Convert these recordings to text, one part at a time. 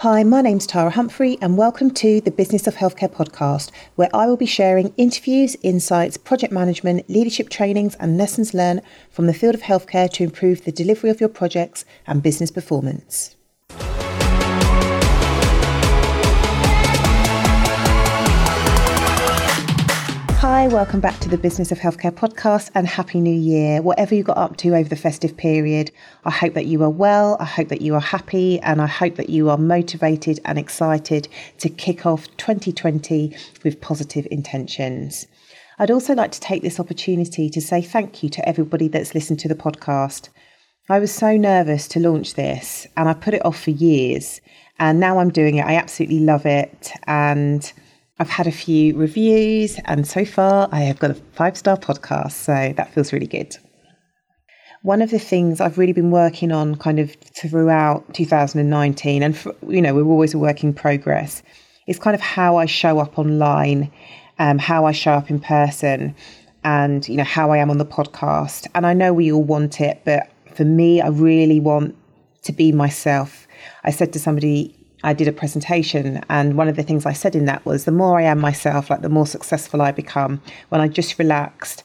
Hi, my name's Tara Humphrey, and welcome to the Business of Healthcare podcast, where I will be sharing interviews, insights, project management, leadership trainings, and lessons learned from the field of healthcare to improve the delivery of your projects and business performance. Hi, welcome back to the Business of Healthcare podcast and Happy New Year. Whatever you got up to over the festive period, I hope that you are well, I hope that you are happy, and I hope that you are motivated and excited to kick off 2020 with positive intentions. I'd also like to take this opportunity to say thank you to everybody that's listened to the podcast. I was so nervous to launch this and I put it off for years, and now I'm doing it. I absolutely love it. And I've had a few reviews, and so far I have got a five star podcast, so that feels really good. One of the things I've really been working on kind of throughout 2019, and for, you know, we're always a work in progress, is kind of how I show up online, um, how I show up in person, and you know, how I am on the podcast. And I know we all want it, but for me, I really want to be myself. I said to somebody I did a presentation, and one of the things I said in that was the more I am myself, like the more successful I become when I just relaxed.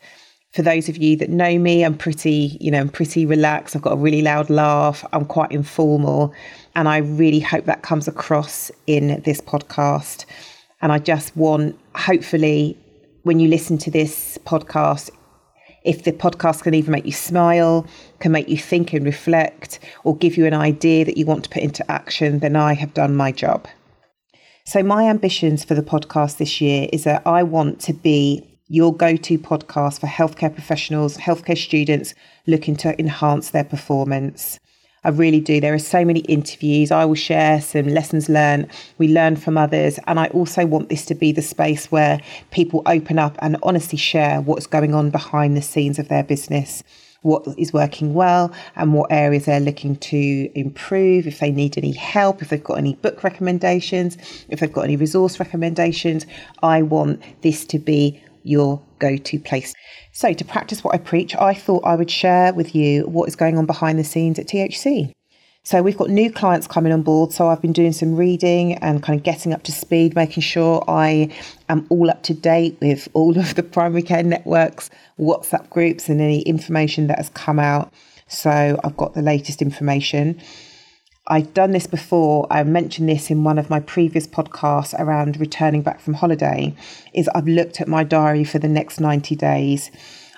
For those of you that know me, I'm pretty, you know, I'm pretty relaxed. I've got a really loud laugh. I'm quite informal, and I really hope that comes across in this podcast. And I just want, hopefully, when you listen to this podcast, if the podcast can even make you smile, can make you think and reflect, or give you an idea that you want to put into action, then I have done my job. So, my ambitions for the podcast this year is that I want to be your go to podcast for healthcare professionals, healthcare students looking to enhance their performance. I really do. There are so many interviews. I will share some lessons learned. We learn from others. And I also want this to be the space where people open up and honestly share what's going on behind the scenes of their business what is working well and what areas they're looking to improve, if they need any help, if they've got any book recommendations, if they've got any resource recommendations. I want this to be your go to place. So, to practice what I preach, I thought I would share with you what is going on behind the scenes at THC. So, we've got new clients coming on board. So, I've been doing some reading and kind of getting up to speed, making sure I am all up to date with all of the primary care networks, WhatsApp groups, and any information that has come out. So, I've got the latest information. I've done this before. I mentioned this in one of my previous podcasts around returning back from holiday. Is I've looked at my diary for the next 90 days.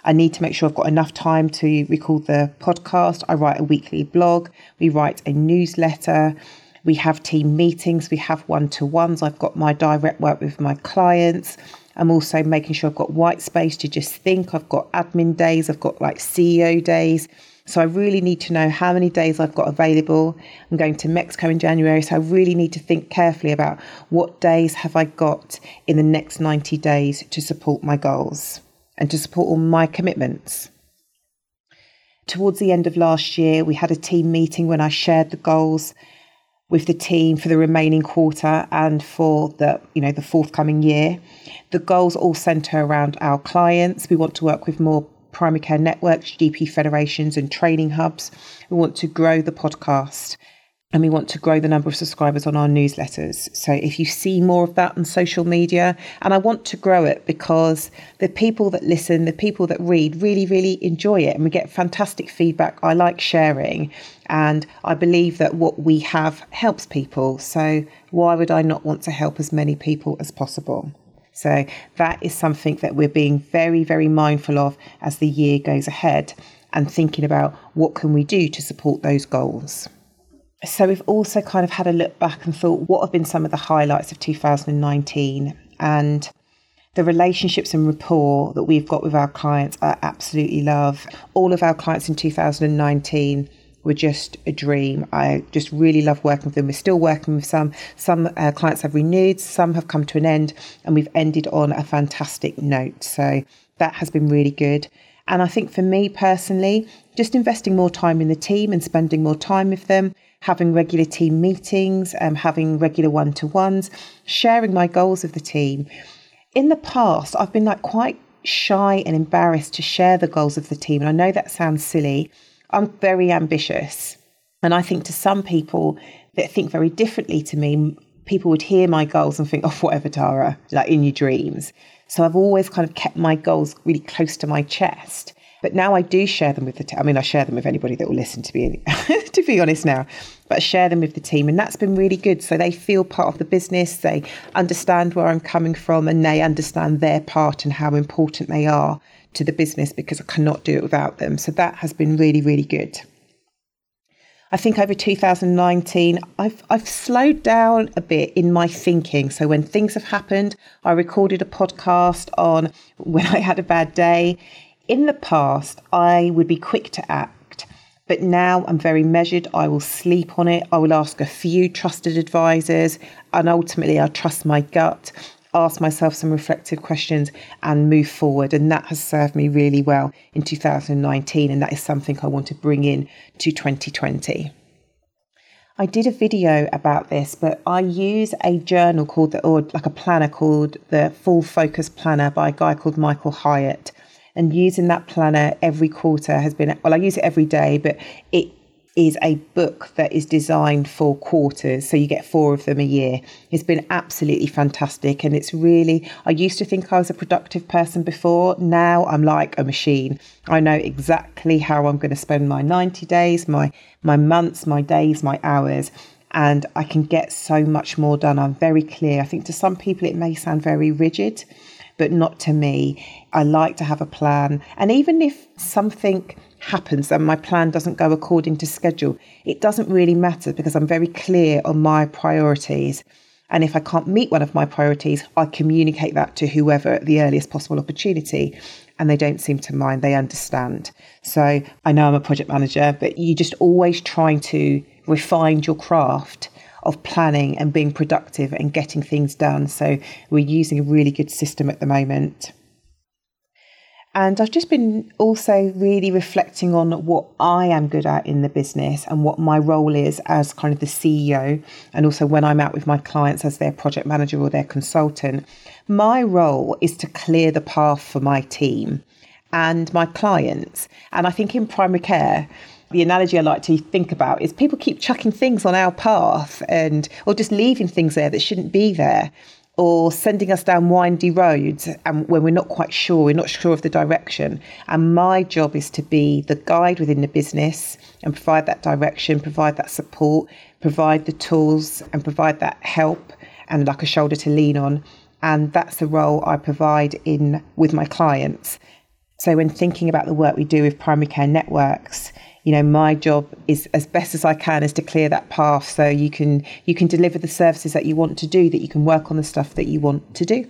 I need to make sure I've got enough time to record the podcast. I write a weekly blog. We write a newsletter. We have team meetings. We have one to ones. I've got my direct work with my clients. I'm also making sure I've got white space to just think. I've got admin days. I've got like CEO days. So I really need to know how many days I've got available. I'm going to Mexico in January, so I really need to think carefully about what days have I got in the next 90 days to support my goals and to support all my commitments. Towards the end of last year, we had a team meeting when I shared the goals with the team for the remaining quarter and for the you know the forthcoming year. The goals all center around our clients. We want to work with more primary care networks, GP federations, and training hubs. We want to grow the podcast and we want to grow the number of subscribers on our newsletters. So if you see more of that on social media, and I want to grow it because the people that listen, the people that read really, really enjoy it and we get fantastic feedback. I like sharing and I believe that what we have helps people. So why would I not want to help as many people as possible? So that is something that we're being very, very mindful of as the year goes ahead and thinking about what can we do to support those goals. So we've also kind of had a look back and thought what have been some of the highlights of 2019 and the relationships and rapport that we've got with our clients I absolutely love. All of our clients in 2019 were just a dream. I just really love working with them. We're still working with some. Some uh, clients have renewed, some have come to an end, and we've ended on a fantastic note. So that has been really good. And I think for me personally, just investing more time in the team and spending more time with them, having regular team meetings, um, having regular one to ones, sharing my goals with the team. In the past, I've been like quite shy and embarrassed to share the goals of the team. And I know that sounds silly, I'm very ambitious. And I think to some people, that think very differently to me, people would hear my goals and think, oh, whatever, Tara, like in your dreams. So I've always kind of kept my goals really close to my chest. But now I do share them with the team. I mean, I share them with anybody that will listen to me, to be honest now, but I share them with the team. And that's been really good. So they feel part of the business, they understand where I'm coming from, and they understand their part and how important they are to the business because I cannot do it without them. So that has been really, really good. I think over 2019, I've, I've slowed down a bit in my thinking. So when things have happened, I recorded a podcast on when I had a bad day. In the past, I would be quick to act, but now I'm very measured. I will sleep on it. I will ask a few trusted advisors, and ultimately, I trust my gut ask myself some reflective questions and move forward. And that has served me really well in 2019. And that is something I want to bring in to 2020. I did a video about this, but I use a journal called the, or like a planner called the Full Focus Planner by a guy called Michael Hyatt. And using that planner every quarter has been, well, I use it every day, but it is a book that is designed for quarters. So you get four of them a year. It's been absolutely fantastic. And it's really, I used to think I was a productive person before. Now I'm like a machine. I know exactly how I'm going to spend my 90 days, my, my months, my days, my hours. And I can get so much more done. I'm very clear. I think to some people it may sound very rigid, but not to me. I like to have a plan. And even if something happens and my plan doesn't go according to schedule, it doesn't really matter because I'm very clear on my priorities. And if I can't meet one of my priorities, I communicate that to whoever at the earliest possible opportunity. And they don't seem to mind, they understand. So I know I'm a project manager, but you're just always trying to refine your craft of planning and being productive and getting things done. So we're using a really good system at the moment. And I've just been also really reflecting on what I am good at in the business and what my role is as kind of the CEO, and also when I'm out with my clients as their project manager or their consultant. My role is to clear the path for my team and my clients. And I think in primary care, the analogy I like to think about is people keep chucking things on our path and or just leaving things there that shouldn't be there or sending us down windy roads and when we're not quite sure, we're not sure of the direction. And my job is to be the guide within the business and provide that direction, provide that support, provide the tools and provide that help and like a shoulder to lean on. And that's the role I provide in with my clients. So when thinking about the work we do with primary care networks, you know my job is as best as I can is to clear that path so you can you can deliver the services that you want to do that you can work on the stuff that you want to do.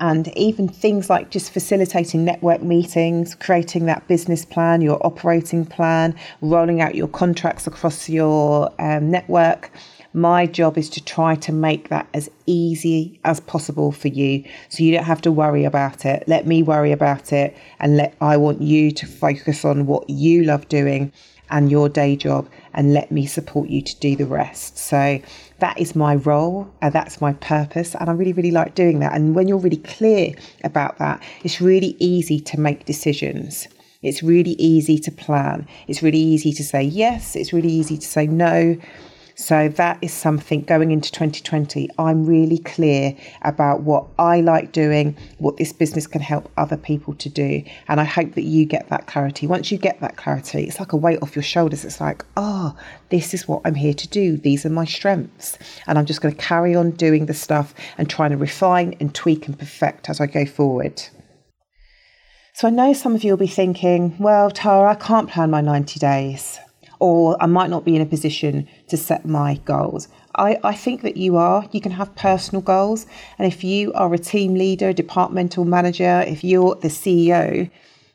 And even things like just facilitating network meetings, creating that business plan, your operating plan, rolling out your contracts across your um, network, my job is to try to make that as easy as possible for you so you don't have to worry about it. Let me worry about it and let I want you to focus on what you love doing and your day job and let me support you to do the rest. So that is my role and that's my purpose and I really really like doing that and when you're really clear about that it's really easy to make decisions. It's really easy to plan. It's really easy to say yes, it's really easy to say no so that is something going into 2020. I'm really clear about what I like doing, what this business can help other people to do. And I hope that you get that clarity. Once you get that clarity, it's like a weight off your shoulders. It's like, oh, this is what I'm here to do. These are my strengths. And I'm just going to carry on doing the stuff and trying to refine and tweak and perfect as I go forward. So I know some of you will be thinking, well, Tara, I can't plan my 90 days or I might not be in a position to set my goals. I, I think that you are. You can have personal goals. And if you are a team leader, departmental manager, if you're the CEO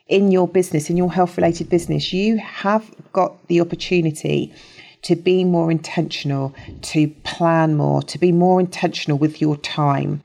in your business, in your health related business, you have got the opportunity to be more intentional, to plan more, to be more intentional with your time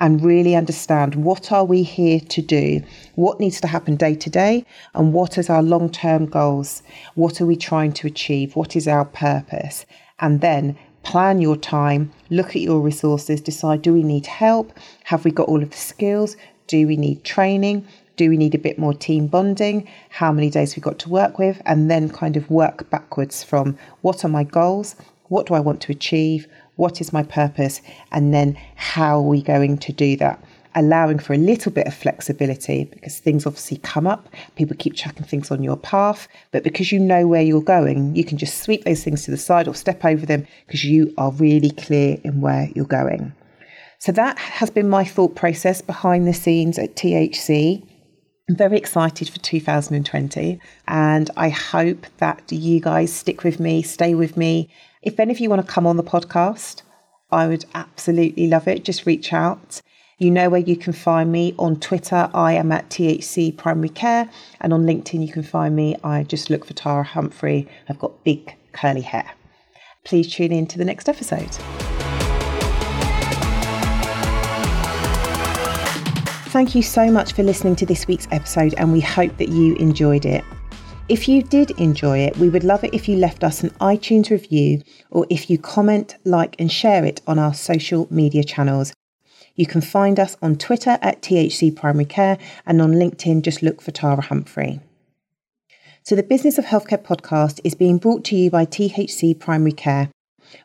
and really understand what are we here to do, what needs to happen day to day, and what is our long term goals, what are we trying to achieve, what is our purpose, and then plan your time, look at your resources, decide do we need help, have we got all of the skills, do we need training, do we need a bit more team bonding? How many days we got to work with? And then kind of work backwards from what are my goals? What do I want to achieve? What is my purpose? And then how are we going to do that? Allowing for a little bit of flexibility because things obviously come up. People keep chucking things on your path. But because you know where you're going, you can just sweep those things to the side or step over them because you are really clear in where you're going. So that has been my thought process behind the scenes at THC. I'm very excited for 2020 and I hope that you guys stick with me, stay with me. If any of you want to come on the podcast, I would absolutely love it. Just reach out. You know where you can find me on Twitter. I am at THC Primary Care, and on LinkedIn you can find me. I just look for Tara Humphrey. I've got big curly hair. Please tune in to the next episode. Thank you so much for listening to this week's episode, and we hope that you enjoyed it. If you did enjoy it, we would love it if you left us an iTunes review or if you comment, like, and share it on our social media channels. You can find us on Twitter at THC Primary Care and on LinkedIn, just look for Tara Humphrey. So, the Business of Healthcare podcast is being brought to you by THC Primary Care.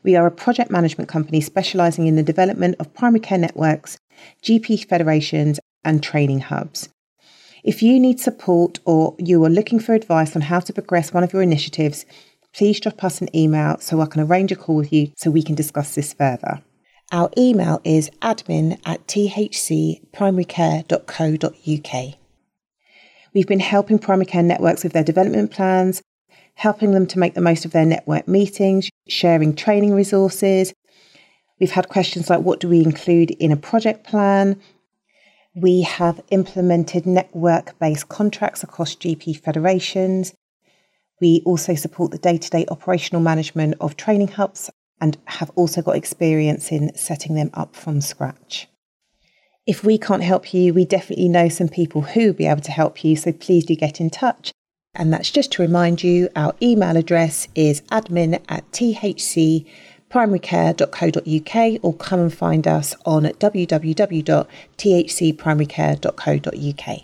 We are a project management company specialising in the development of primary care networks, GP federations, and training hubs. If you need support or you are looking for advice on how to progress one of your initiatives, please drop us an email so I can arrange a call with you so we can discuss this further. Our email is admin at thcprimarycare.co.uk. We've been helping primary care networks with their development plans, helping them to make the most of their network meetings, sharing training resources. We've had questions like what do we include in a project plan? We have implemented network based contracts across GP federations. We also support the day to day operational management of training hubs and have also got experience in setting them up from scratch. If we can't help you, we definitely know some people who will be able to help you, so please do get in touch. And that's just to remind you our email address is admin at thc primarycare.co.uk or come and find us on www.thcprimarycare.co.uk.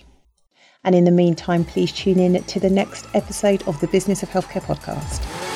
And in the meantime, please tune in to the next episode of the Business of Healthcare podcast.